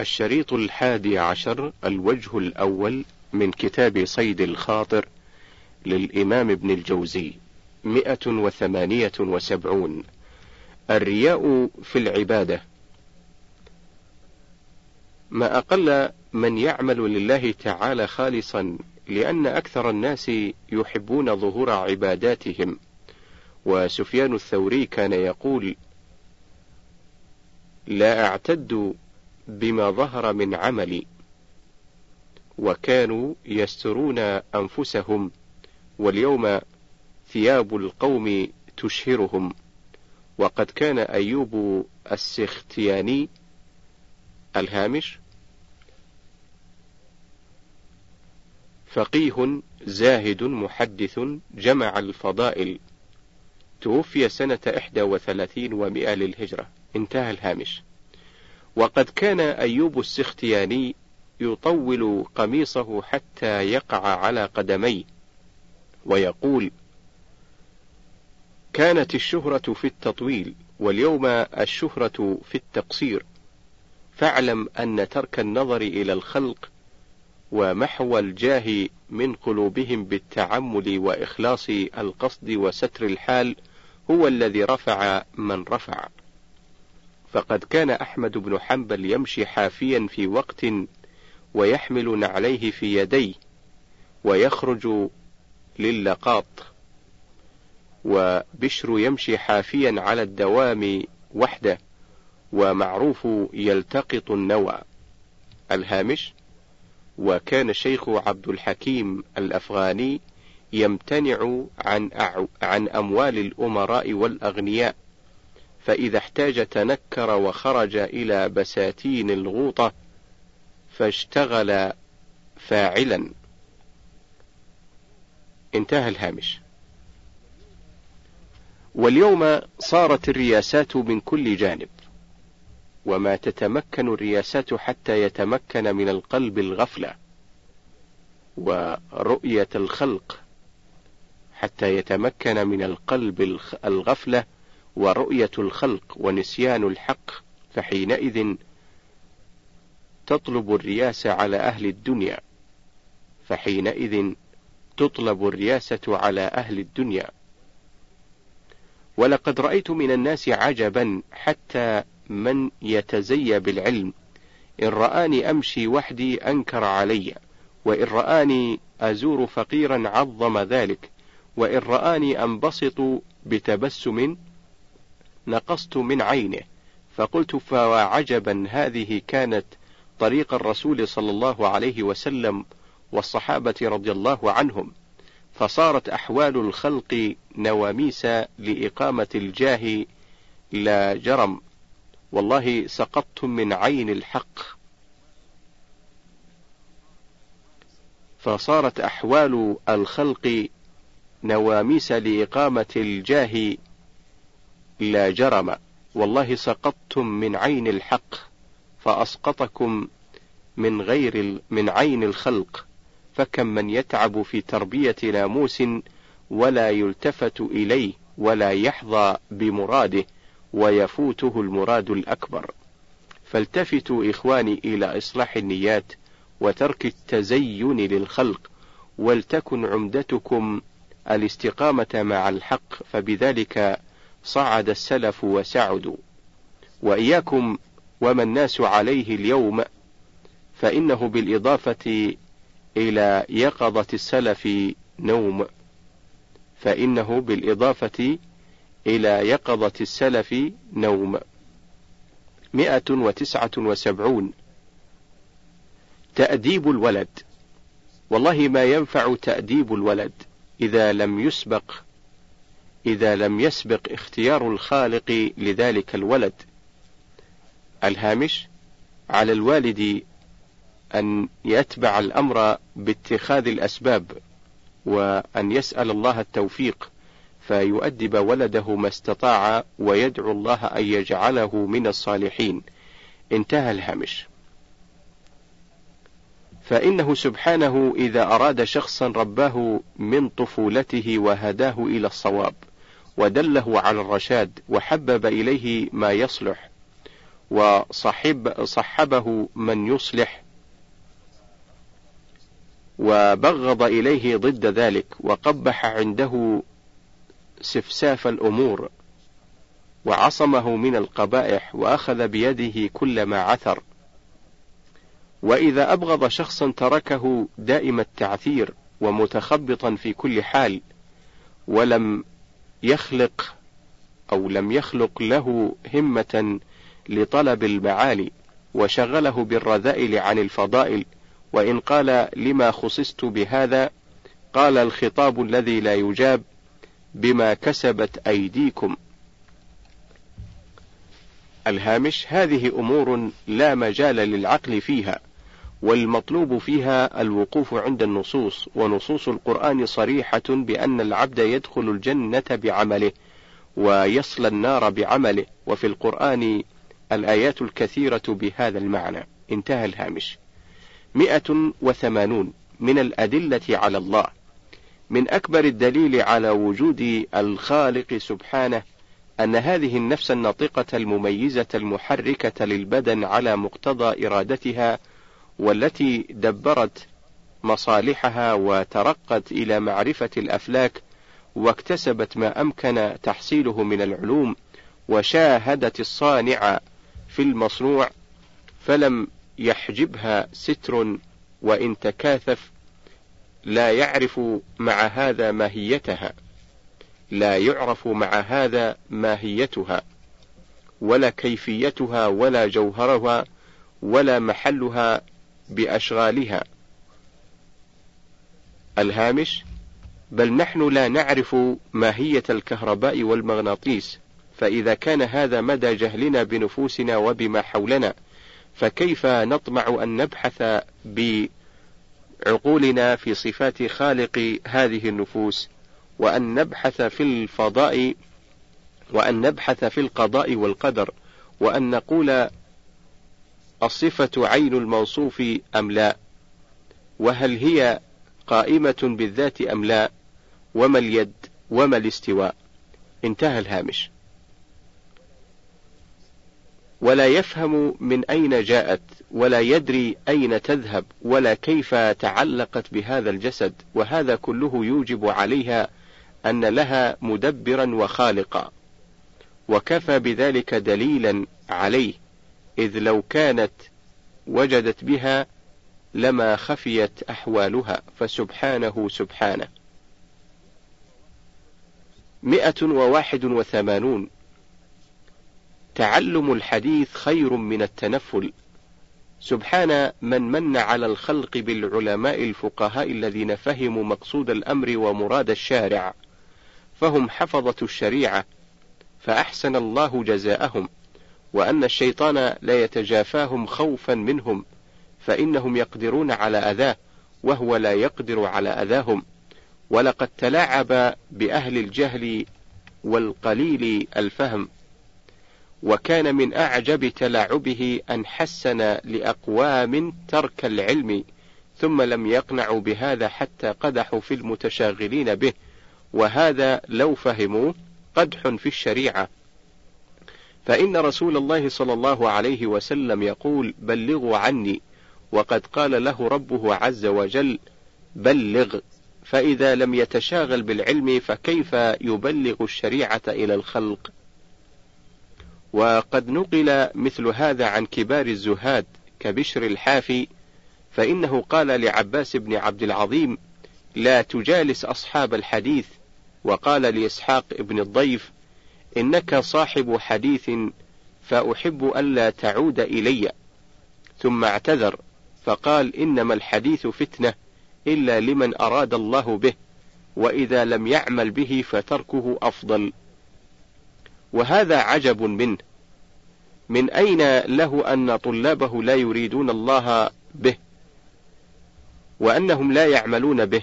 الشريط الحادي عشر الوجه الأول من كتاب صيد الخاطر للإمام ابن الجوزي مئة وثمانية وسبعون. الرياء في العبادة. ما أقل من يعمل لله تعالى خالصا لأن أكثر الناس يحبون ظهور عباداتهم. وسفيان الثوري كان يقول لا أعتد بما ظهر من عملي وكانوا يسترون أنفسهم واليوم ثياب القوم تشهرهم. وقد كان أيوب السختياني الهامش فقيه زاهد محدث جمع الفضائل توفي سنة إحدى وثلاثين ومائة للهجرة. انتهى الهامش. وقد كان أيوب السختياني يطول قميصه حتى يقع على قدميه ويقول كانت الشهرة في التطويل واليوم الشهرة في التقصير فاعلم أن ترك النظر إلى الخلق ومحو الجاه من قلوبهم بالتعمد وإخلاص القصد وستر الحال هو الذي رفع من رفع. فقد كان أحمد بن حنبل يمشي حافيا في وقت ويحمل نعليه في يديه ويخرج للقاط وبشر يمشي حافيا على الدوام وحده ومعروف يلتقط النوى الهامش. وكان الشيخ عبد الحكيم الأفغاني يمتنع عن عن أموال الأمراء والأغنياء. فإذا احتاج تنكر وخرج إلى بساتين الغوطة فاشتغل فاعلا. انتهى الهامش. واليوم صارت الرياسات من كل جانب وما تتمكن الرياسات حتى يتمكن من القلب الغفلة ورؤية الخلق حتى يتمكن من القلب الغفلة ورؤية الخلق ونسيان الحق فحينئذ تطلب الرياسة على أهل الدنيا فحينئذ تطلب الرياسة على أهل الدنيا. ولقد رأيت من الناس عجبا حتى من يتزيى بالعلم إن رآني أمشي وحدي أنكر علي وإن رآني أزور فقيرا عظم ذلك وإن رآني أنبسط بتبسم نقصت من عينه فقلت فوعجبا هذه كانت طريق الرسول صلى الله عليه وسلم والصحابة رضي الله عنهم فصارت أحوال الخلق نواميس لإقامة الجاه لا جرم. والله سقطتم من عين الحق. فصارت أحوال الخلق نواميس لإقامة الجاه لا جرم. والله سقطتم من عين الحق فأسقطكم من غير من عين الخلق. فكم من يتعب في تربية ناموس ولا يلتفت إليه ولا يحظى بمراده ويفوته المراد الأكبر. فالتفتوا إخواني إلى إصلاح النيات وترك التزين للخلق ولتكن عمدتكم الاستقامة مع الحق فبذلك صعد السلف وسعدوا. وإياكم وما الناس عليه اليوم فإنه بالإضافة إلى يقظة السلف نوم. فإنه بالإضافة إلى يقظة السلف نوم. مئة وتسعة وسبعون. تأديب الولد. والله ما ينفع تأديب الولد إذا لم يسبق إذا لم يسبق اختيار الخالق لذلك الولد. الهامش على الوالد أن يتبع الأمر باتخاذ الأسباب، وأن يسأل الله التوفيق، فيؤدب ولده ما استطاع ويدعو الله أن يجعله من الصالحين. انتهى الهامش. فإنه سبحانه إذا أراد شخصا رباه من طفولته وهداه إلى الصواب، ودله على الرشاد وحبب إليه ما يصلح وصحب صحبه من يصلح وبغض إليه ضد ذلك وقبح عنده سفساف الأمور وعصمه من القبائح وأخذ بيده كل ما عثر. وإذا أبغض شخصا تركه دائم التعثير ومتخبطا في كل حال ولم يخلق أو لم يخلق له همة لطلب المعالي وشغله بالرذائل عن الفضائل وإن قال لما خصصت بهذا؟ قال الخطاب الذي لا يجاب بما كسبت أيديكم. الهامش هذه أمور لا مجال للعقل فيها. والمطلوب فيها الوقوف عند النصوص ونصوص القرآن صريحة بأن العبد يدخل الجنة بعمله ويصل النار بعمله وفي القرآن الآيات الكثيرة بهذا المعنى. انتهى الهامش. مئة وثمانون من الأدلة على الله. من أكبر الدليل على وجود الخالق سبحانه أن هذه النفس الناطقة المميزة المحركة للبدن على مقتضى إرادتها والتي دبرت مصالحها وترقت إلى معرفة الأفلاك واكتسبت ما أمكن تحصيله من العلوم وشاهدت الصانع في المصنوع فلم يحجبها ستر وإن تكاثف لا يعرف مع هذا ماهيتها لا يعرف مع هذا ماهيتها ولا كيفيتها ولا جوهرها ولا محلها بأشغالها. الهامش بل نحن لا نعرف ماهية الكهرباء والمغناطيس فإذا كان هذا مدى جهلنا بنفوسنا وبما حولنا فكيف نطمع أن نبحث بعقولنا في صفات خالق هذه النفوس وأن نبحث في الفضاء وأن نبحث في القضاء والقدر وأن نقول الصفة عين الموصوف أم لا؟ وهل هي قائمة بالذات أم لا؟ وما اليد؟ وما الاستواء؟ انتهى الهامش. ولا يفهم من أين جاءت ولا يدري أين تذهب ولا كيف تعلقت بهذا الجسد وهذا كله يوجب عليها أن لها مدبرا وخالقا. وكفى بذلك دليلا عليه. إذ لو كانت وجدت بها لما خفيت أحوالها فسبحانه سبحانه. مئة وواحد وثمانون. تعلم الحديث خير من التنفل. سبحان من من على الخلق بالعلماء الفقهاء الذين فهموا مقصود الأمر ومراد الشارع فهم حفظة الشريعة فأحسن الله جزاءهم. وأن الشيطان لا يتجافاهم خوفا منهم فإنهم يقدرون على أذاه وهو لا يقدر على أذاهم. ولقد تلاعب بأهل الجهل والقليل الفهم. وكان من أعجب تلاعبه أن حسن لأقوام ترك العلم ثم لم يقنعوا بهذا حتى قدحوا في المتشاغلين به. وهذا لو فهموا قدح في الشريعة. فإن رسول الله صلى الله عليه وسلم يقول بلغوا عني وقد قال له ربه عز وجل بلغ فإذا لم يتشاغل بالعلم فكيف يبلغ الشريعة إلى الخلق؟ وقد نقل مثل هذا عن كبار الزهاد كبشر الحافي فإنه قال لعباس بن عبد العظيم لا تجالس أصحاب الحديث وقال لإسحاق ابن الضيف إنك صاحب حديث فأحب ألا تعود إلي. ثم اعتذر فقال إنما الحديث فتنة إلا لمن أراد الله به وإذا لم يعمل به فتركه أفضل. وهذا عجب منه. من أين له أن طلابه لا يريدون الله به؟ وأنهم لا يعملون به.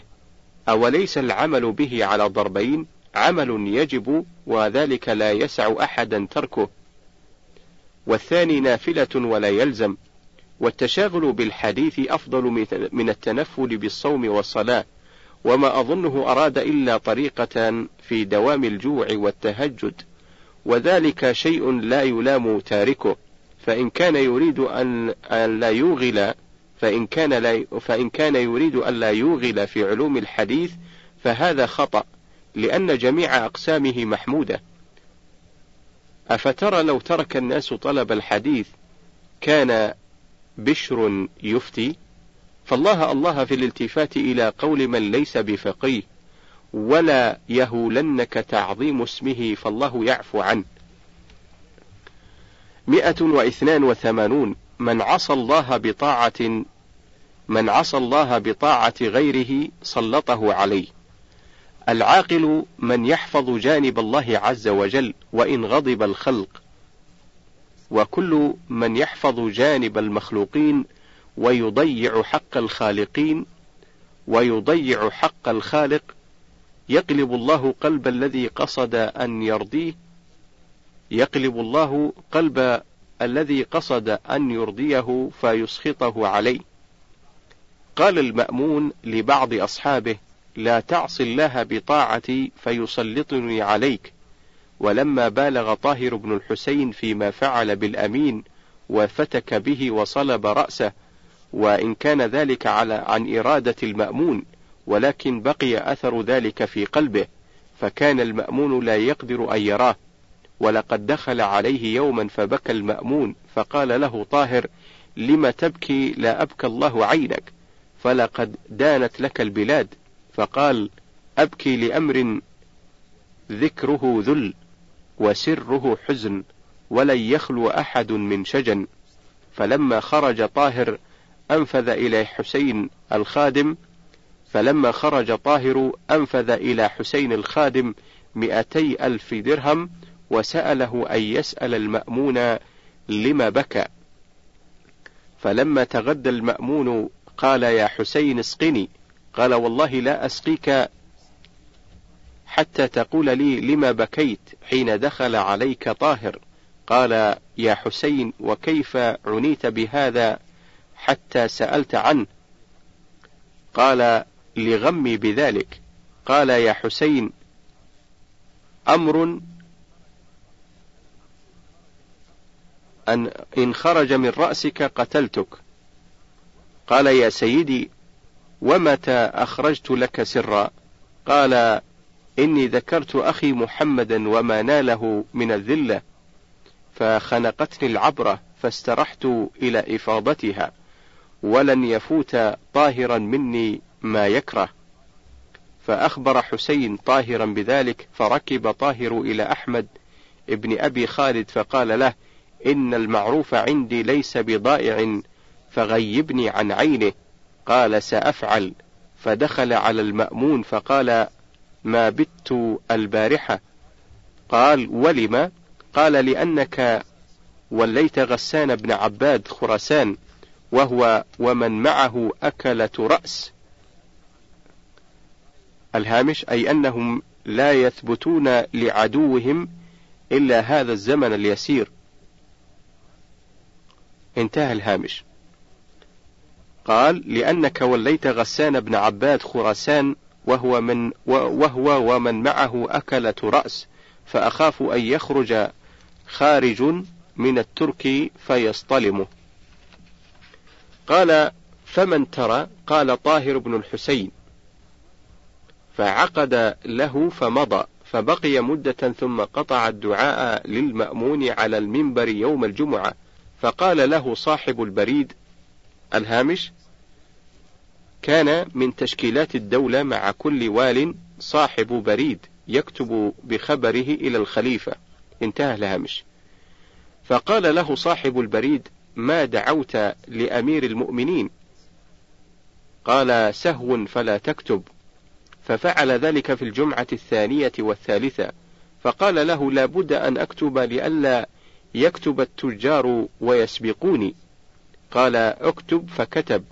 أوليس العمل به على ضربين؟ عمل يجب وذلك لا يسع أحدا تركه. والثاني نافلة ولا يلزم والتشاغل بالحديث أفضل من التنفل بالصوم والصلاة وما أظنه أراد إلا طريقة في دوام الجوع والتهجد وذلك شيء لا يلام تاركه. فإن كان يريد أن لا يوغل فإن كان لا فإن كان يريد أن لا يوغل في علوم الحديث فهذا خطأ. لأن جميع أقسامه محمودة. أفترى لو ترك الناس طلب الحديث كان بشر يفتي؟ فالله الله في الالتفات إلى قول من ليس بفقيه ولا يهولنك تعظيم اسمه فالله يعفو عنه. مئة واثنان وثمانون من عصى الله بطاعة من عصى الله بطاعة غيره سلطه عليه. العاقل من يحفظ جانب الله عز وجل وإن غضب الخلق وكل من يحفظ جانب المخلوقين ويضيع حق الخالقين ويضيع حق الخالق يقلب الله قلب الذي قصد أن يرضيه يقلب الله قلب الذي قصد أن يرضيه فيسخطه عليه. قال المأمون لبعض أصحابه لا تعص الله بطاعتي فيسلطني عليك. ولما بالغ طاهر بن الحسين فيما فعل بالأمين وفتك به وصلب رأسه وإن كان ذلك على عن إرادة المأمون ولكن بقي أثر ذلك في قلبه فكان المأمون لا يقدر أن يراه. ولقد دخل عليه يوما فبكى المأمون فقال له طاهر لم تبكي؟ لا أبكى الله عينك. فلقد دانت لك البلاد. فقال أبكي لأمر ذكره ذل وسره حزن ولن يخلو أحد من شجن. فلما خرج طاهر أنفذ إلى حسين الخادم فلما خرج طاهر أنفذ إلى حسين الخادم مئتي ألف درهم وسأله أن يسأل المأمون لما بكى. فلما تغدى المأمون قال يا حسين اسقني. قال والله لا أسقيك حتى تقول لي لما بكيت حين دخل عليك طاهر. قال يا حسين وكيف عنيت بهذا حتى سألت عنه؟ قال لغمي بذلك. قال يا حسين أمر أن إن خرج من رأسك قتلتك. قال يا سيدي ومتى أخرجت لك سرا؟ قال إني ذكرت أخي محمدا وما ناله من الذلة فخنقتني العبرة فاسترحت إلى إفاضتها ولن يفوت طاهرا مني ما يكره. فأخبر حسين طاهرا بذلك فركب طاهر إلى أحمد ابن أبي خالد فقال له إن المعروف عندي ليس بضائع فغيبني عن عينه. قال سأفعل. فدخل على المأمون فقال ما بت البارحة؟ قال ولم؟ قال لأنك وليت غسان بن عباد خراسان وهو ومن معه أكلة رأس. الهامش أي أنهم لا يثبتون لعدوهم إلا هذا الزمن اليسير. انتهى الهامش. قال لأنك وليت غسان بن عباد خراسان وهو من وهو ومن معه أكلة رأس فأخاف أن يخرج خارج من الترك فيصطلمه. قال فمن ترى؟ قال طاهر بن الحسين. فعقد له فمضى فبقي مدة ثم قطع الدعاء للمأمون على المنبر يوم الجمعة فقال له صاحب البريد الهامش كان من تشكيلات الدولة مع كل وال صاحب بريد يكتب بخبره إلى الخليفة. انتهى الهامش. فقال له صاحب البريد ما دعوت لأمير المؤمنين؟ قال سهو فلا تكتب. ففعل ذلك في الجمعة الثانية والثالثة. فقال له لا بد أن أكتب لئلا يكتب التجار ويسبقوني. قال اكتب فكتب.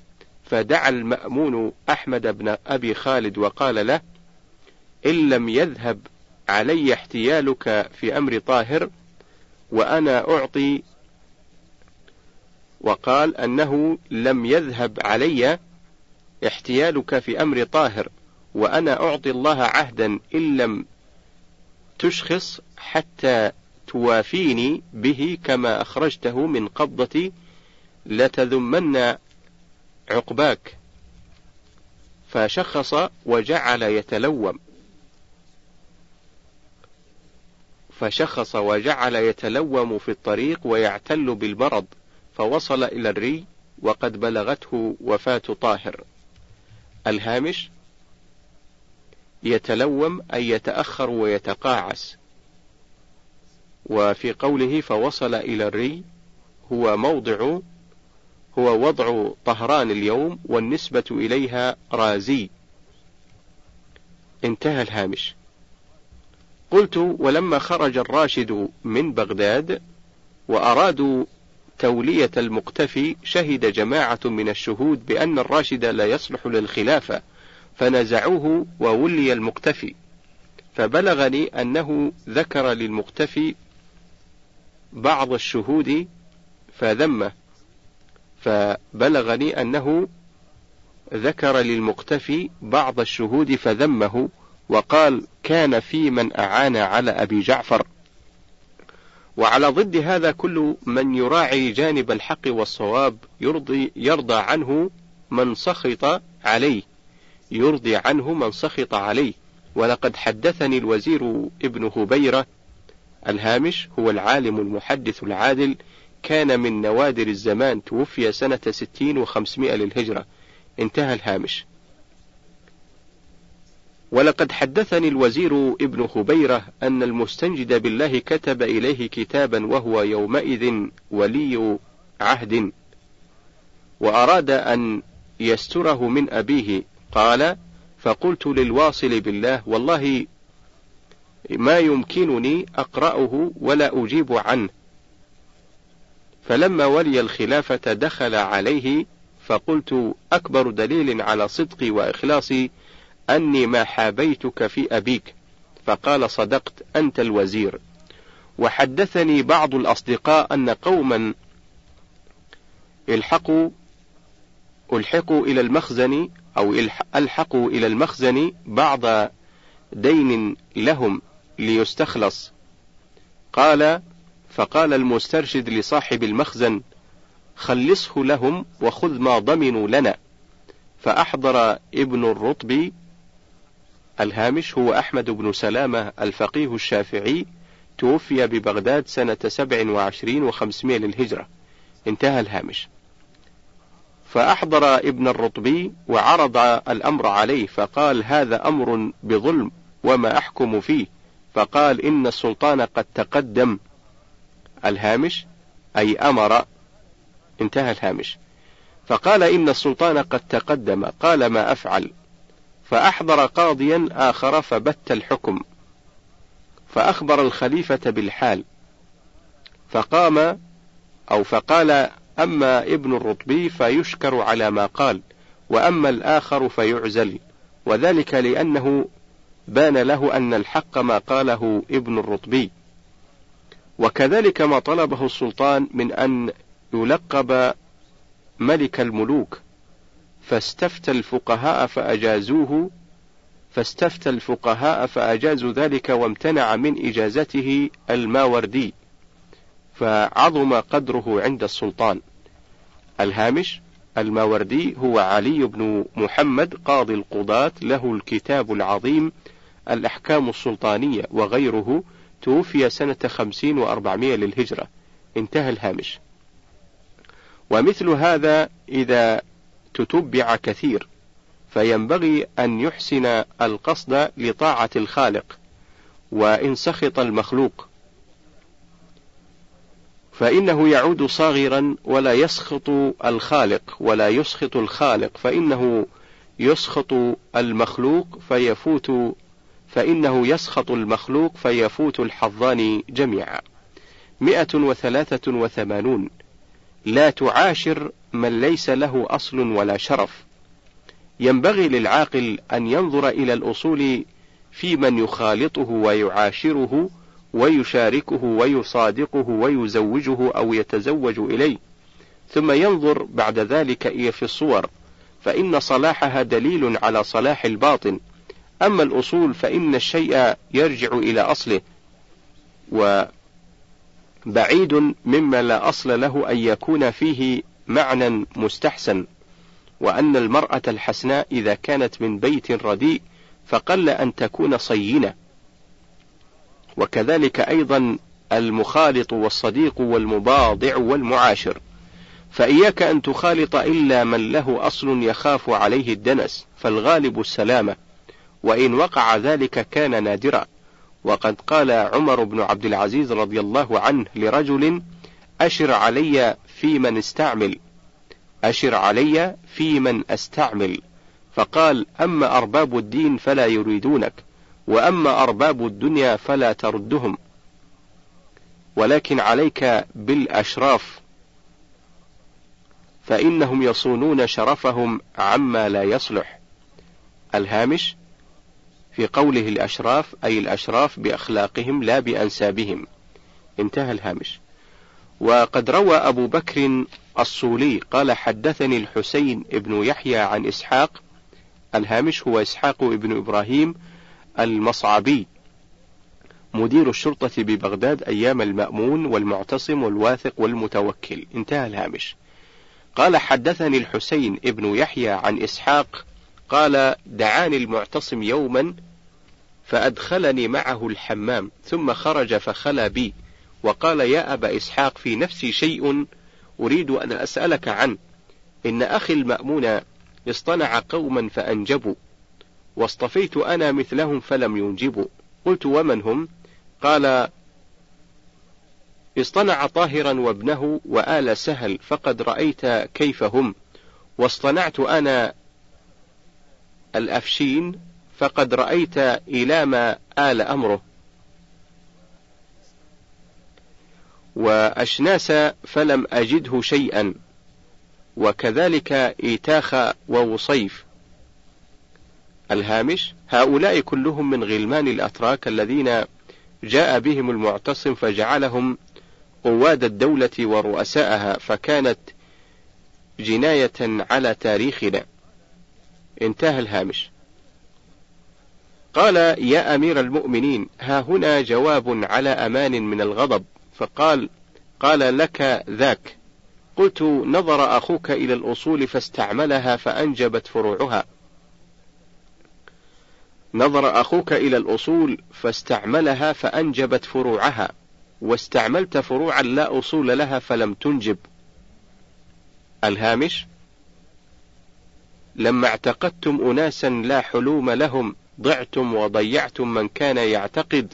فدعا المأمون أحمد بن أبي خالد وقال له إن لم يذهب علي احتيالك في أمر طاهر وأنا أعطي وقال أنه لم يذهب علي احتيالك في أمر طاهر وأنا أعطي الله عهدا إن لم تشخص حتى توافيني به كما أخرجته من قبضتي لتذمن عقباك. فشخص وجعل يتلوم. فشخص وجعل يتلوم في الطريق ويعتل بالمرض فوصل إلى الري وقد بلغته وفاة طاهر. الهامش يتلوم أي يتأخر ويتقاعس. وفي قوله فوصل إلى الري هو موضع هو وضع طهران اليوم والنسبة إليها رازي. انتهى الهامش. قلت ولما خرج الراشد من بغداد وأرادوا تولية المقتفي شهد جماعة من الشهود بأن الراشد لا يصلح للخلافة فنزعوه وولي المقتفي. فبلغني أنه ذكر للمقتفي بعض الشهود فذمه فبلغني أنه ذكر للمقتفي بعض الشهود فذمه وقال كان في من أعان على أبي جعفر. وعلى ضد هذا كل من يراعي جانب الحق والصواب يرضي يرضى عنه من سخط عليه يرضي عنه من سخط عليه. ولقد حدثني الوزير ابن هبيرة الهامش هو العالم المحدث العادل كان من نوادر الزمان توفي سنة ستين وخمسمائة للهجرة. انتهى الهامش. ولقد حدثني الوزير ابن خبيرة أن المستنجد بالله كتب إليه كتابا وهو يومئذ ولي عهد وأراد أن يستره من أبيه. قال فقلت للواصل بالله والله ما يمكنني أقرأه ولا أجيب عنه. فلما ولي الخلافة دخل عليه فقلت أكبر دليل على صدقي وإخلاصي أني ما حابيتك في أبيك. فقال صدقت أنت الوزير. وحدثني بعض الأصدقاء أن قوما الحقوا ألحقوا إلى المخزن أو ألحقوا إلى المخزن بعض دين لهم ليستخلص. قال فقال المسترشد لصاحب المخزن خلصه لهم وخذ ما ضمنوا لنا. فأحضر ابن الرطبي الهامش هو أحمد بن سلامة الفقيه الشافعي توفي ببغداد سنة سبع وعشرين وخمسمائة للهجرة. انتهى الهامش. فأحضر ابن الرطبي وعرض الأمر عليه فقال هذا أمر بظلم وما أحكم فيه. فقال إن السلطان قد تقدم. الهامش أي أمر انتهى الهامش. فقال إن السلطان قد تقدم قال ما أفعل. فأحضر قاضيا آخر فبت الحكم. فأخبر الخليفة بالحال. فقام أو فقال أما ابن الرطبي فيشكر على ما قال وأما الآخر فيعزل. وذلك لأنه بان له أن الحق ما قاله ابن الرطبي. وكذلك ما طلبه السلطان من أن يلقب ملك الملوك. فاستفتى الفقهاء فأجازوه فاستفتى الفقهاء فأجازوا ذلك وامتنع من إجازته الماوردي. فعظم قدره عند السلطان. الهامش الماوردي هو علي بن محمد قاضي القضاة له الكتاب العظيم الأحكام السلطانية وغيره توفي سنة خمسين وأربعمائة للهجرة. انتهى الهامش. ومثل هذا إذا تتبع كثير فينبغي أن يحسن القصد لطاعة الخالق وإن سخط المخلوق. فإنه يعود صاغرا ولا يسخط الخالق ولا يسخط الخالق فإنه يسخط المخلوق فيفوت فإنه يسخط المخلوق فيفوت الحظان جميعا. مئة وثلاثة وثمانون. لا تعاشر من ليس له أصل ولا شرف. ينبغي للعاقل أن ينظر إلى الأصول في من يخالطه ويعاشره ويشاركه ويصادقه ويزوجه أو يتزوج إليه. ثم ينظر بعد ذلك في الصور فإن صلاحها دليل على صلاح الباطن. أما الأصول فإن الشيء يرجع إلى أصله و بعيد مما لا أصل له أن يكون فيه معنى مستحسن وأن المرأة الحسناء إذا كانت من بيت رديء فقل أن تكون صينة. وكذلك أيضا المخالط والصديق والمباضع والمعاشر. فإياك أن تخالط إلا من له أصل يخاف عليه الدنس فالغالب السلامة. وإن وقع ذلك كان نادرا. وقد قال عمر بن عبد العزيز رضي الله عنه لرجل أشر علي في من استعمل. أشر علي في من أستعمل. فقال أما أرباب الدين فلا يريدونك وأما أرباب الدنيا فلا تردهم. ولكن عليك بالأشراف. فإنهم يصونون شرفهم عما لا يصلح. الهامش؟ في قوله الأشراف أي الأشراف بأخلاقهم لا بأنسابهم. انتهى الهامش. وقد روى أبو بكر الصولي قال حدثني الحسين ابن يحيى عن إسحاق. الهامش هو إسحاق ابن إبراهيم المصعبي مدير الشرطة ببغداد أيام المأمون والمعتصم والواثق والمتوكل. انتهى الهامش. قال حدثني الحسين ابن يحيى عن إسحاق قال دعاني المعتصم يوما فأدخلني معه الحمام ثم خرج فخلى بي وقال يا أبا إسحاق في نفسي شيء أريد أن أسألك عنه. إن أخي المأمون اصطنع قوما فأنجبوا واصطفيت أنا مثلهم فلم ينجبوا. قلت ومن هم؟ قال اصطنع طاهرا وابنه وآل سهل فقد رأيت كيف هم واصطنعت أنا الأفشين فقد رأيت إلى ما آل أمره. وأشناس فلم أجده شيئا وكذلك إيتاخ ووصيف. الهامش هؤلاء كلهم من غلمان الأتراك الذين جاء بهم المعتصم فجعلهم قواد الدولة ورؤساءها فكانت جناية على تاريخنا. انتهى الهامش. قال يا أمير المؤمنين ها هنا جواب على أمان من الغضب. فقال قال لك ذاك. قلت نظر أخوك إلى الأصول فاستعملها فأنجبت فروعها. نظر أخوك إلى الأصول فاستعملها فأنجبت فروعها واستعملت فروعا لا أصول لها فلم تنجب. الهامش لما اعتقدتم أناسا لا حلوم لهم ضعتم وضيعتم من كان يعتقد.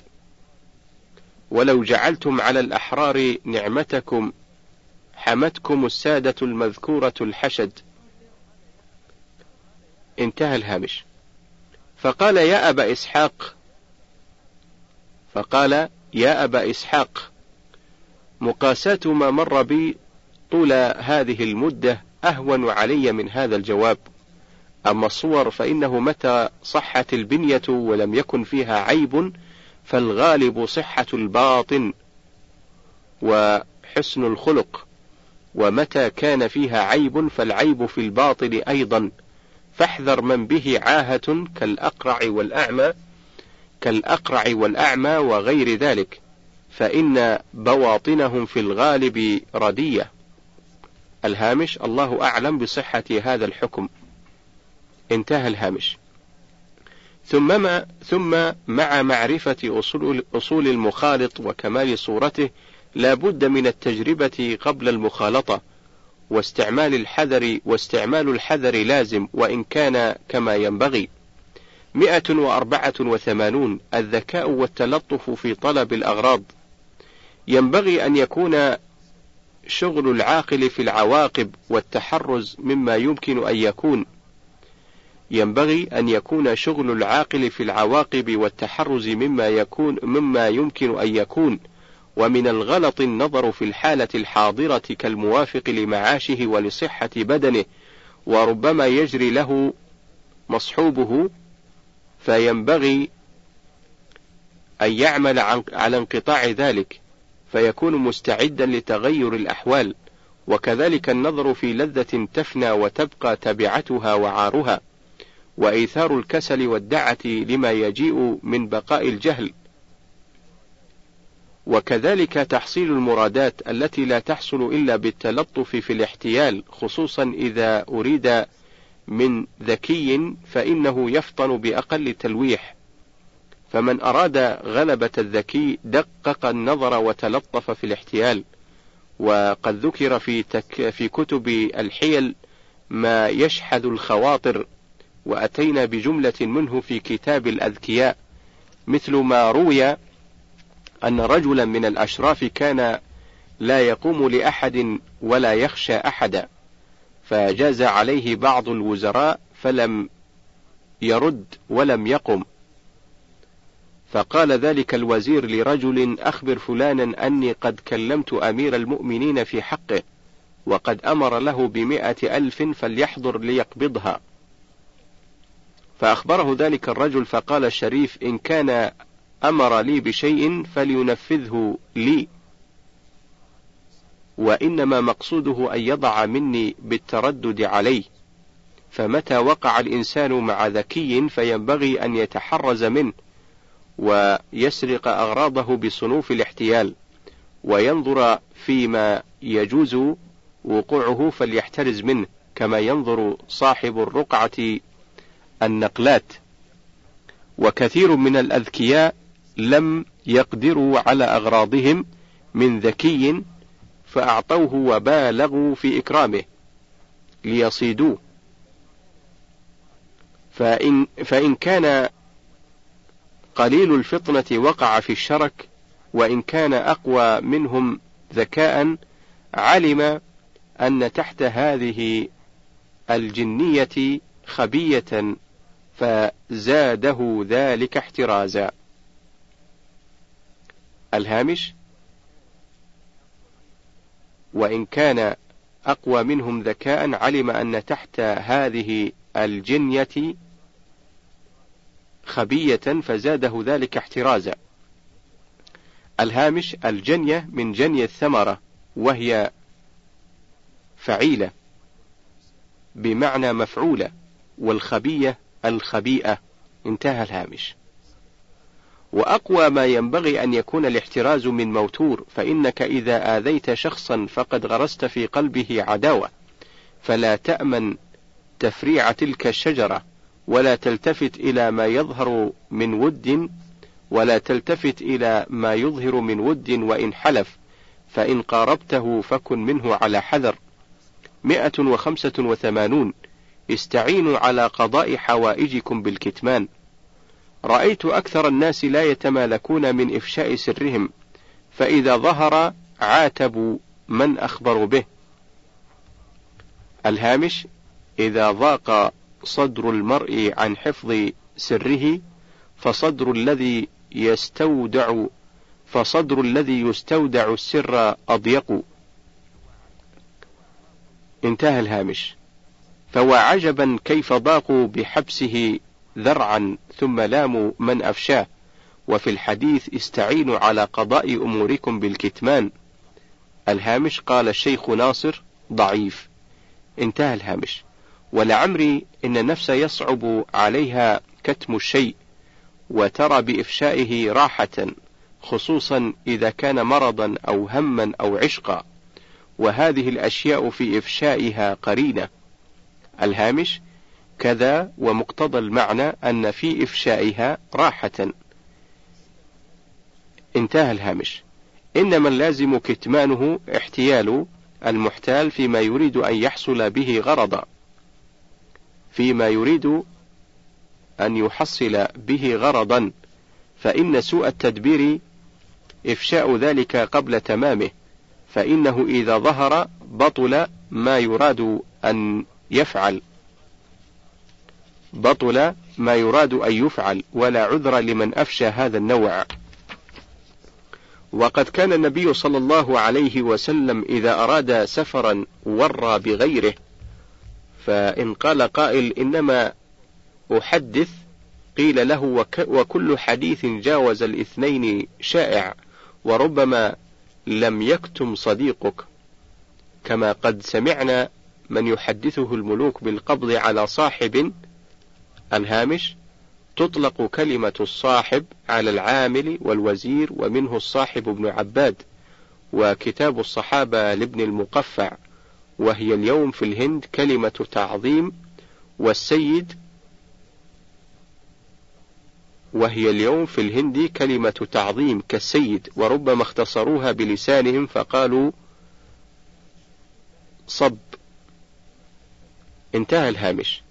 ولو جعلتم على الأحرار نعمتكم حمتكم السادة المذكورة الحشد. انتهى الهامش. فقال يا أبا إسحاق فقال يا أبا إسحاق مقاساة ما مر بي طول هذه المدة أهون علي من هذا الجواب. أما الصور فإنه متى صحت البنية ولم يكن فيها عيب فالغالب صحة الباطن وحسن الخلق. ومتى كان فيها عيب فالعيب في الباطن أيضا. فاحذر من به عاهة كالأقرع والأعمى كالأقرع والأعمى وغير ذلك. فإن بواطنهم في الغالب ردية. الهامش الله أعلم بصحة هذا الحكم. انتهى الهامش. ثم ما ثم مع معرفة أصول, أصول المخالط وكمال صورته لا بد من التجربة قبل المخالطة واستعمال الحذر واستعمال الحذر لازم وإن كان كما ينبغي. مئة وأربعة وثمانون الذكاء والتلطف في طلب الأغراض. ينبغي أن يكون شغل العاقل في العواقب والتحرز مما يمكن أن يكون. ينبغي أن يكون شغل العاقل في العواقب والتحرز مما يكون مما يمكن أن يكون. ومن الغلط النظر في الحالة الحاضرة كالموافق لمعاشه ولصحة بدنه وربما يجري له مصحوبه فينبغي أن يعمل على انقطاع ذلك فيكون مستعدا لتغير الأحوال. وكذلك النظر في لذة تفنى وتبقى تبعتها وعارها. وإيثار الكسل والدعة لما يجيء من بقاء الجهل. وكذلك تحصيل المرادات التي لا تحصل إلا بالتلطف في الاحتيال خصوصا إذا أريد من ذكي فإنه يفطن بأقل تلويح. فمن أراد غلبة الذكي دقق النظر وتلطف في الاحتيال. وقد ذكر في, تك في كتب الحيل ما يشحذ الخواطر. وأتينا بجملة منه في كتاب الأذكياء مثل ما روي أن رجلا من الأشراف كان لا يقوم لأحد ولا يخشى أحدا فجاز عليه بعض الوزراء فلم يرد ولم يقم. فقال ذلك الوزير لرجل أخبر فلانا أني قد كلمت أمير المؤمنين في حقه وقد أمر له بمائة ألف فليحضر ليقبضها. فأخبره ذلك الرجل فقال الشريف إن كان أمر لي بشيء فلينفذه لي. وإنما مقصوده أن يضع مني بالتردد عليه. فمتى وقع الإنسان مع ذكي فينبغي أن يتحرز منه ويسرق أغراضه بصنوف الاحتيال وينظر فيما يجوز وقوعه فليحترز منه كما ينظر صاحب الرقعة النقلات وكثير من الأذكياء لم يقدروا على أغراضهم من ذكي فأعطوه وبالغوا في إكرامه ليصيدوه. فإن, فإن كان قليل الفطنة وقع في الشرك وإن كان أقوى منهم ذكاء علم أن تحت هذه الجنية خبية فزاده ذلك احترازا الهامش وإن كان أقوى منهم ذكاء علم أن تحت هذه الجنية خبية فزاده ذلك احترازا. الهامش الجنية من جني الثمرة وهي فعيلة بمعنى مفعولة والخبية الخبيئة. انتهى الهامش. وأقوى ما ينبغي أن يكون الاحتراز من موتور فإنك إذا آذيت شخصا فقد غرست في قلبه عداوة. فلا تأمن تفريع تلك الشجرة ولا تلتفت إلى ما يظهر من ود ولا تلتفت إلى ما يظهر من ود وإن حلف. فإن قاربته فكن منه على حذر. مئة وخمسة وثمانون. استعينوا على قضاء حوائجكم بالكتمان رأيت أكثر الناس لا يتمالكون من إفشاء سرهم فإذا ظهر عاتبوا من أخبروا به الهامش إذا ضاق صدر المرء عن حفظ سره فصدر الذي يستودع فصدر الذي يستودع السر أضيق. انتهى الهامش. فوعجبا كيف ضاقوا بحبسه ذرعا ثم لاموا من أفشاه، وفي الحديث استعينوا على قضاء أموركم بالكتمان. الهامش قال الشيخ ناصر ضعيف. انتهى الهامش. ولعمري إن النفس يصعب عليها كتم الشيء وترى بإفشائه راحة خصوصا إذا كان مرضا أو هما أو عشقا وهذه الأشياء في إفشائها قرينة الهامش كذا ومقتضى المعنى أن في إفشائها راحة. انتهى الهامش. إنما اللازم كتمانه احتيال المحتال فيما يريد أن يحصل به غرضا. فيما يريد أن يحصل به غرضا فإن سوء التدبير إفشاء ذلك قبل تمامه فإنه إذا ظهر بطل ما يراد أن يفعل. بطل ما يراد أن يفعل ولا عذر لمن أفشى هذا النوع. وقد كان النبي صلى الله عليه وسلم إذا أراد سفرا ورى بغيره فإن قال قائل إنما أحدث قيل له وك وكل حديث جاوز الاثنين شائع وربما لم يكتم صديقك. كما قد سمعنا من يحدثه الملوك بالقبض على صاحب الهامش تطلق كلمة الصاحب على العامل والوزير ومنه الصاحب ابن عباد وكتاب الصحابة لابن المقفع وهي اليوم في الهند كلمة تعظيم والسيد وهي اليوم في الهند كلمة تعظيم كالسيد وربما اختصروها بلسانهم فقالوا صب. انتهى الهامش.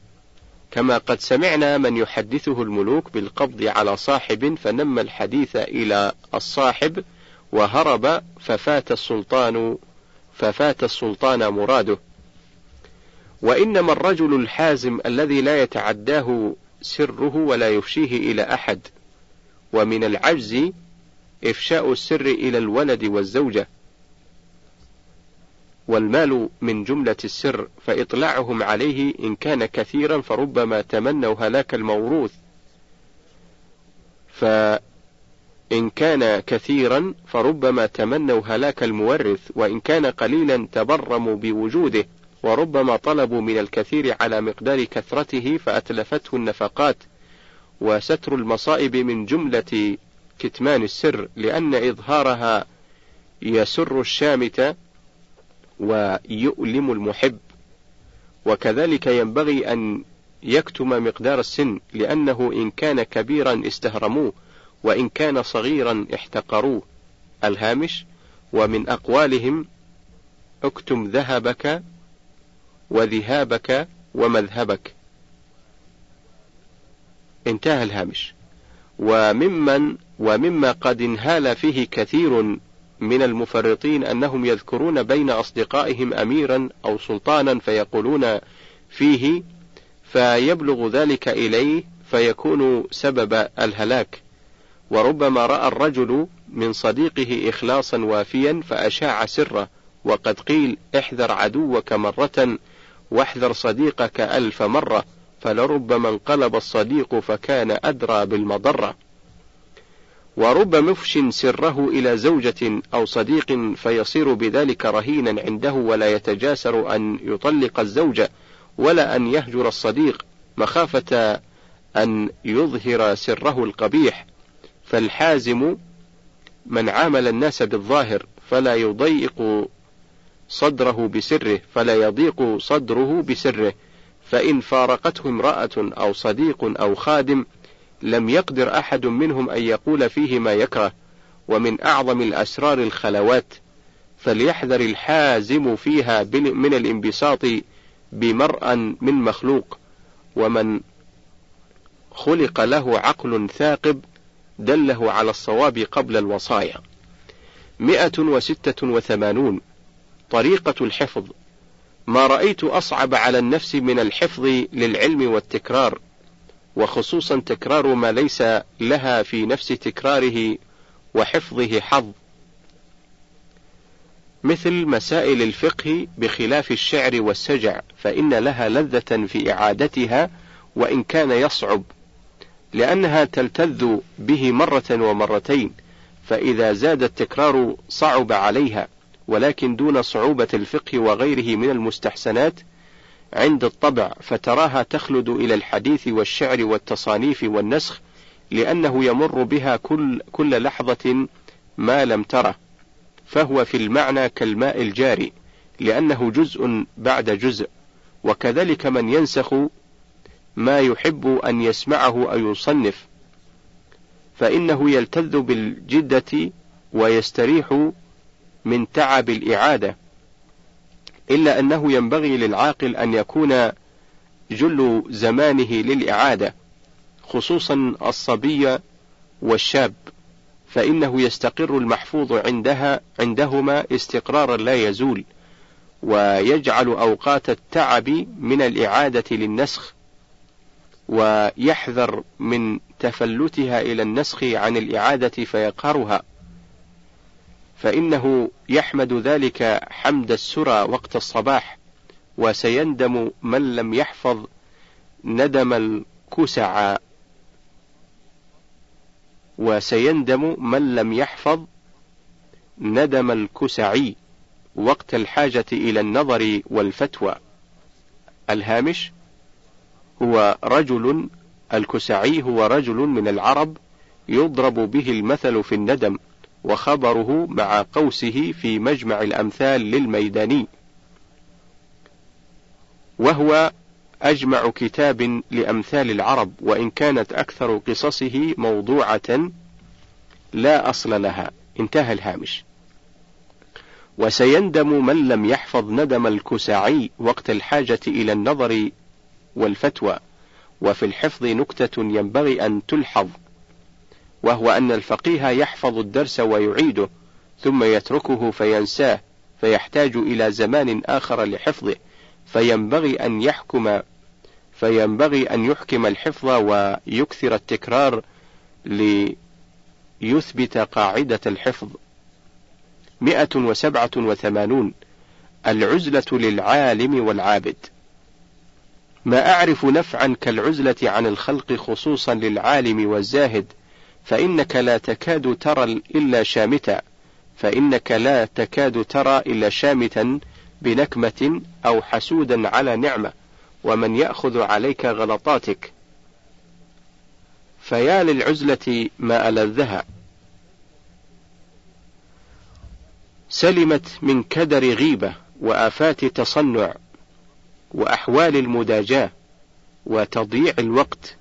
كما قد سمعنا من يحدثه الملوك بالقبض على صاحب فنم الحديث إلى الصاحب وهرب ففات السلطان ففات السلطان مراده. وإنما الرجل الحازم الذي لا يتعداه سره ولا يفشيه إلى أحد. ومن العجز إفشاء السر إلى الولد والزوجة. والمال من جملة السر فإطلاعهم عليه إن كان كثيرا فربما تمنوا هلاك الموروث. فإن كان كثيرا فربما تمنوا هلاك المورث وإن كان قليلا تبرموا بوجوده وربما طلبوا من الكثير على مقدار كثرته فأتلفته النفقات. وستر المصائب من جملة كتمان السر لأن إظهارها يسر الشامت ويؤلم المحب. وكذلك ينبغي أن يكتم مقدار السن لأنه إن كان كبيرا استهرموه وإن كان صغيرا احتقروه. الهامش ومن أقوالهم اكتم ذهبك وذهابك ومذهبك. انتهى الهامش. وممن ومما قد انهال فيه كثير من المفرطين أنهم يذكرون بين أصدقائهم أميرا أو سلطانا فيقولون فيه فيبلغ ذلك إليه فيكون سبب الهلاك. وربما رأى الرجل من صديقه إخلاصا وافيا فأشاع سره وقد قيل احذر عدوك مرة واحذر صديقك ألف مرة فلربما انقلب الصديق فكان أدرى بالمضرة. ورب مفش سره إلى زوجة أو صديق فيصير بذلك رهينا عنده ولا يتجاسر أن يطلق الزوجة ولا أن يهجر الصديق مخافة أن يظهر سره القبيح. فالحازم من عامل الناس بالظاهر فلا يضيق صدره بسره فلا يضيق صدره بسره. فإن فارقته امرأة أو صديق أو خادم لم يقدر أحد منهم أن يقول فيه ما يكره ومن أعظم الأسرار الخلوات فليحذر الحازم فيها من الانبساط بمرأ من مخلوق ومن خلق له عقل ثاقب دله على الصواب قبل الوصايا. مئة وستة وثمانون. طريقة الحفظ. ما رأيت أصعب على النفس من الحفظ للعلم والتكرار. وخصوصا تكرار ما ليس لها في نفس تكراره وحفظه حظ. مثل مسائل الفقه بخلاف الشعر والسجع فإن لها لذة في إعادتها وإن كان يصعب لأنها تلتذ به مرة ومرتين فإذا زاد التكرار صعب عليها ولكن دون صعوبة الفقه وغيره من المستحسنات عند الطبع فتراها تخلد إلى الحديث والشعر والتصانيف والنسخ لأنه يمر بها كل, كل لحظة ما لم تره. فهو في المعنى كالماء الجاري لأنه جزء بعد جزء. وكذلك من ينسخ ما يحب أن يسمعه أو يصنف. فإنه يلتذ بالجدة ويستريح من تعب الإعادة. إلا أنه ينبغي للعاقل أن يكون جل زمانه للإعادة خصوصا الصبي والشاب فإنه يستقر المحفوظ عندها عندهما استقرارا لا يزول ويجعل أوقات التعب من الإعادة للنسخ ويحذر من تفلتها إلى النسخ عن الإعادة فيقهرها. فإنه يحمد ذلك حمد السرى وقت الصباح وسيندم من لم يحفظ ندم الكسع وسيندم من لم يحفظ ندم الكسعي وقت الحاجة إلى النظر والفتوى. الهامش هو رجل الكسعي هو رجل من العرب يضرب به المثل في الندم. وخبره مع قوسه في مجمع الأمثال للميداني. وهو أجمع كتاب لأمثال العرب وإن كانت أكثر قصصه موضوعة لا أصل لها. انتهى الهامش. وسيندم من لم يحفظ ندم الكساعي وقت الحاجة إلى النظر والفتوى وفي الحفظ نكتة ينبغي أن تلحظ. وهو أن الفقيه يحفظ الدرس ويعيده ثم يتركه فينساه فيحتاج إلى زمان آخر لحفظه فينبغي أن يحكم فينبغي أن يحكم الحفظ ويكثر التكرار ليثبت قاعدة الحفظ. مئة وسبعة وثمانون العزلة للعالم والعابد. ما أعرف نفعا كالعزلة عن الخلق خصوصا للعالم والزاهد فإنك لا تكاد ترى إلا شامتا فإنك لا تكاد ترى إلا شامتا بنكمة أو حسودا على نعمة ومن يأخذ عليك غلطاتك. فيا للعزلة ما ألذها. سلمت من كدر غيبة وآفات تصنع وأحوال المداجاة وتضييع الوقت.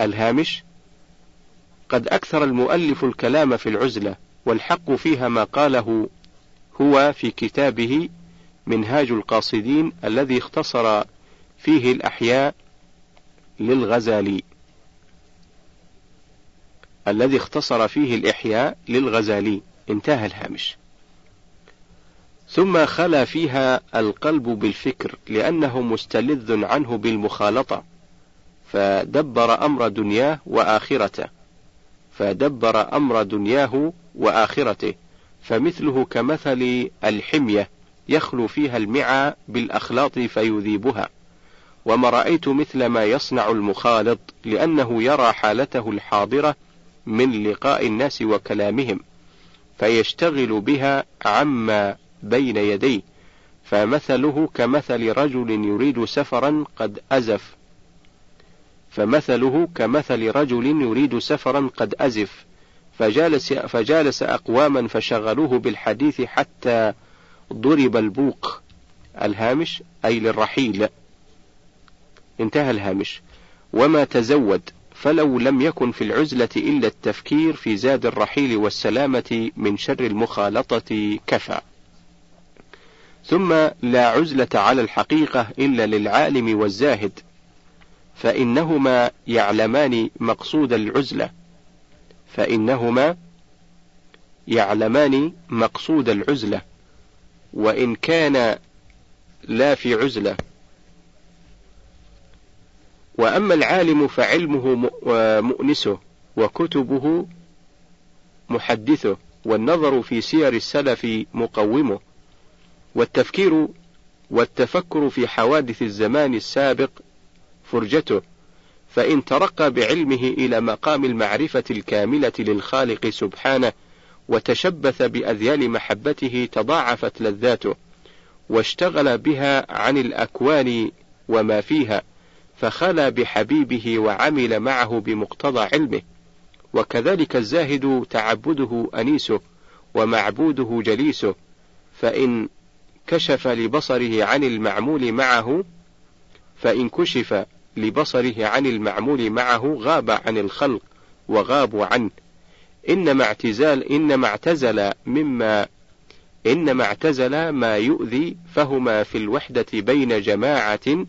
الهامش قد أكثر المؤلف الكلام في العزلة والحق فيها ما قاله هو في كتابه منهاج القاصدين الذي اختصر فيه الأحياء للغزالي. الذي اختصر فيه الإحياء للغزالي. انتهى الهامش. ثم خلا فيها القلب بالفكر لأنه مستلذ عنه بالمخالطة فدبر أمر دنياه وآخرته. فدبر أمر دنياه وآخرته فمثله كمثل الحمية يخلو فيها المعى بالأخلاط فيذيبها. وما رأيت مثل ما يصنع المخالط لأنه يرى حالته الحاضرة من لقاء الناس وكلامهم فيشتغل بها عما بين يديه فمثله كمثل رجل يريد سفرا قد أزف فمثله كمثل رجل يريد سفرا قد أزف فجالس, فجالس أقواما فشغلوه بالحديث حتى ضرب البوق الهامش أي للرحيل. انتهى الهامش. وما تزود فلو لم يكن في العزلة إلا التفكير في زاد الرحيل والسلامة من شر المخالطة كفى. ثم لا عزلة على الحقيقة إلا للعالم والزاهد. فإنهما يعلمان مقصود العزلة. فإنهما يعلمان مقصود العزلة. وإن كان لا في عزلة. وأما العالم فعلمه مؤنسه وكتبه محدثه والنظر في سير السلف مقومه. والتفكير والتفكر في حوادث الزمان السابق فرجته فإن ترقى بعلمه إلى مقام المعرفة الكاملة للخالق سبحانه وتشبث بأذيال محبته تضاعفت لذاته واشتغل بها عن الأكوان وما فيها فخلا بحبيبه وعمل معه بمقتضى علمه وكذلك الزاهد تعبده أنيسه ومعبوده جليسه فإن كشف لبصره عن المعمول معه فإن كشف لبصره عن المعمول معه غاب عن الخلق وغابوا عنه. إنما اعتزال إنما اعتزل مما إنما اعتزل ما يؤذي فهما في الوحدة بين جماعة.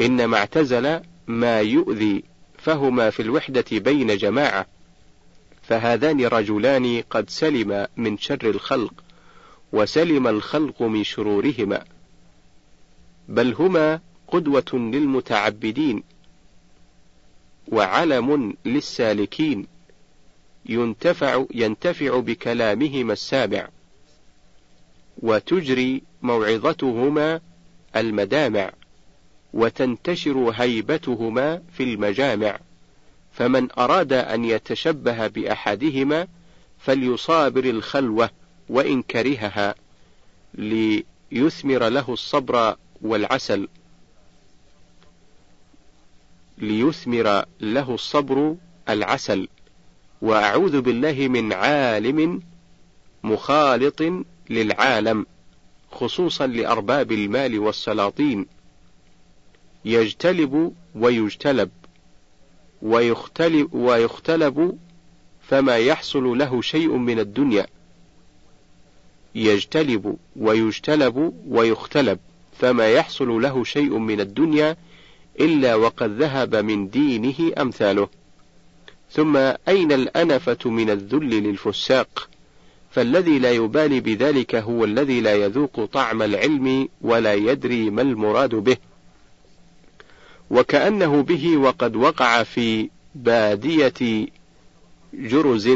إنما اعتزل ما يؤذي فهما في الوحدة بين جماعة. فهذان رجلان قد سلم من شر الخلق وسلم الخلق من شرورهما. بل هما قدوة للمتعبدين وعلم للسالكين. ينتفع ينتفع بكلامهما السامع وتجري موعظتهما المدامع. وتنتشر هيبتهما في المجامع. فمن أراد أن يتشبه بأحدهما فليصابر الخلوة وإن كرهها ليثمر له الصبر والعسل ليثمر له الصبر العسل. وأعوذ بالله من عالم مخالط للعالم خصوصا لأرباب المال والسلاطين. يجتلب ويجتلب ويختلب, ويختلب فما يحصل له شيء من الدنيا. يجتلب ويجتلب ويختلب. فما يحصل له شيء من الدنيا إلا وقد ذهب من دينه أمثاله. ثم أين الأنفة من الذل للفساق؟ فالذي لا يبالي بذلك هو الذي لا يذوق طعم العلم ولا يدري ما المراد به. وكأنه به وقد وقع في بادية جرز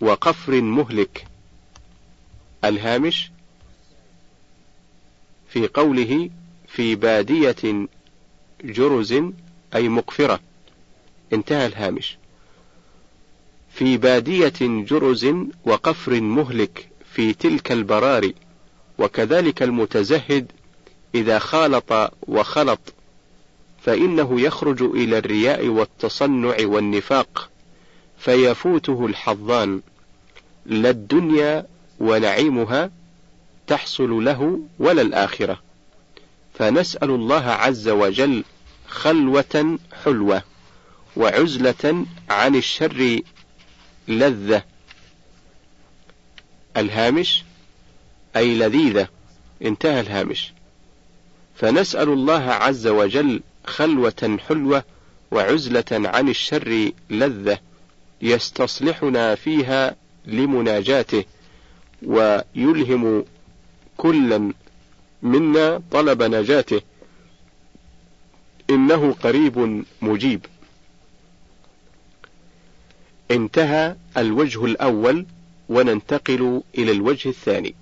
وقفر مهلك. الهامش في قوله في بادية جرز أي مقفرة. انتهى الهامش. في بادية جرز وقفر مهلك في تلك البراري وكذلك المتزهد إذا خالط وخلط فإنه يخرج إلى الرياء والتصنع والنفاق فيفوته الحظان لا الدنيا ونعيمها تحصل له ولا الآخرة. فنسأل الله عز وجل خلوة حلوة وعزلة عن الشر لذة. الهامش أي لذيذة. انتهى الهامش. فنسأل الله عز وجل خلوة حلوة وعزلة عن الشر لذة يستصلحنا فيها لمناجاته ويلهم كلا منا طلب نجاته. إنه قريب مجيب. انتهى الوجه الأول وننتقل إلى الوجه الثاني.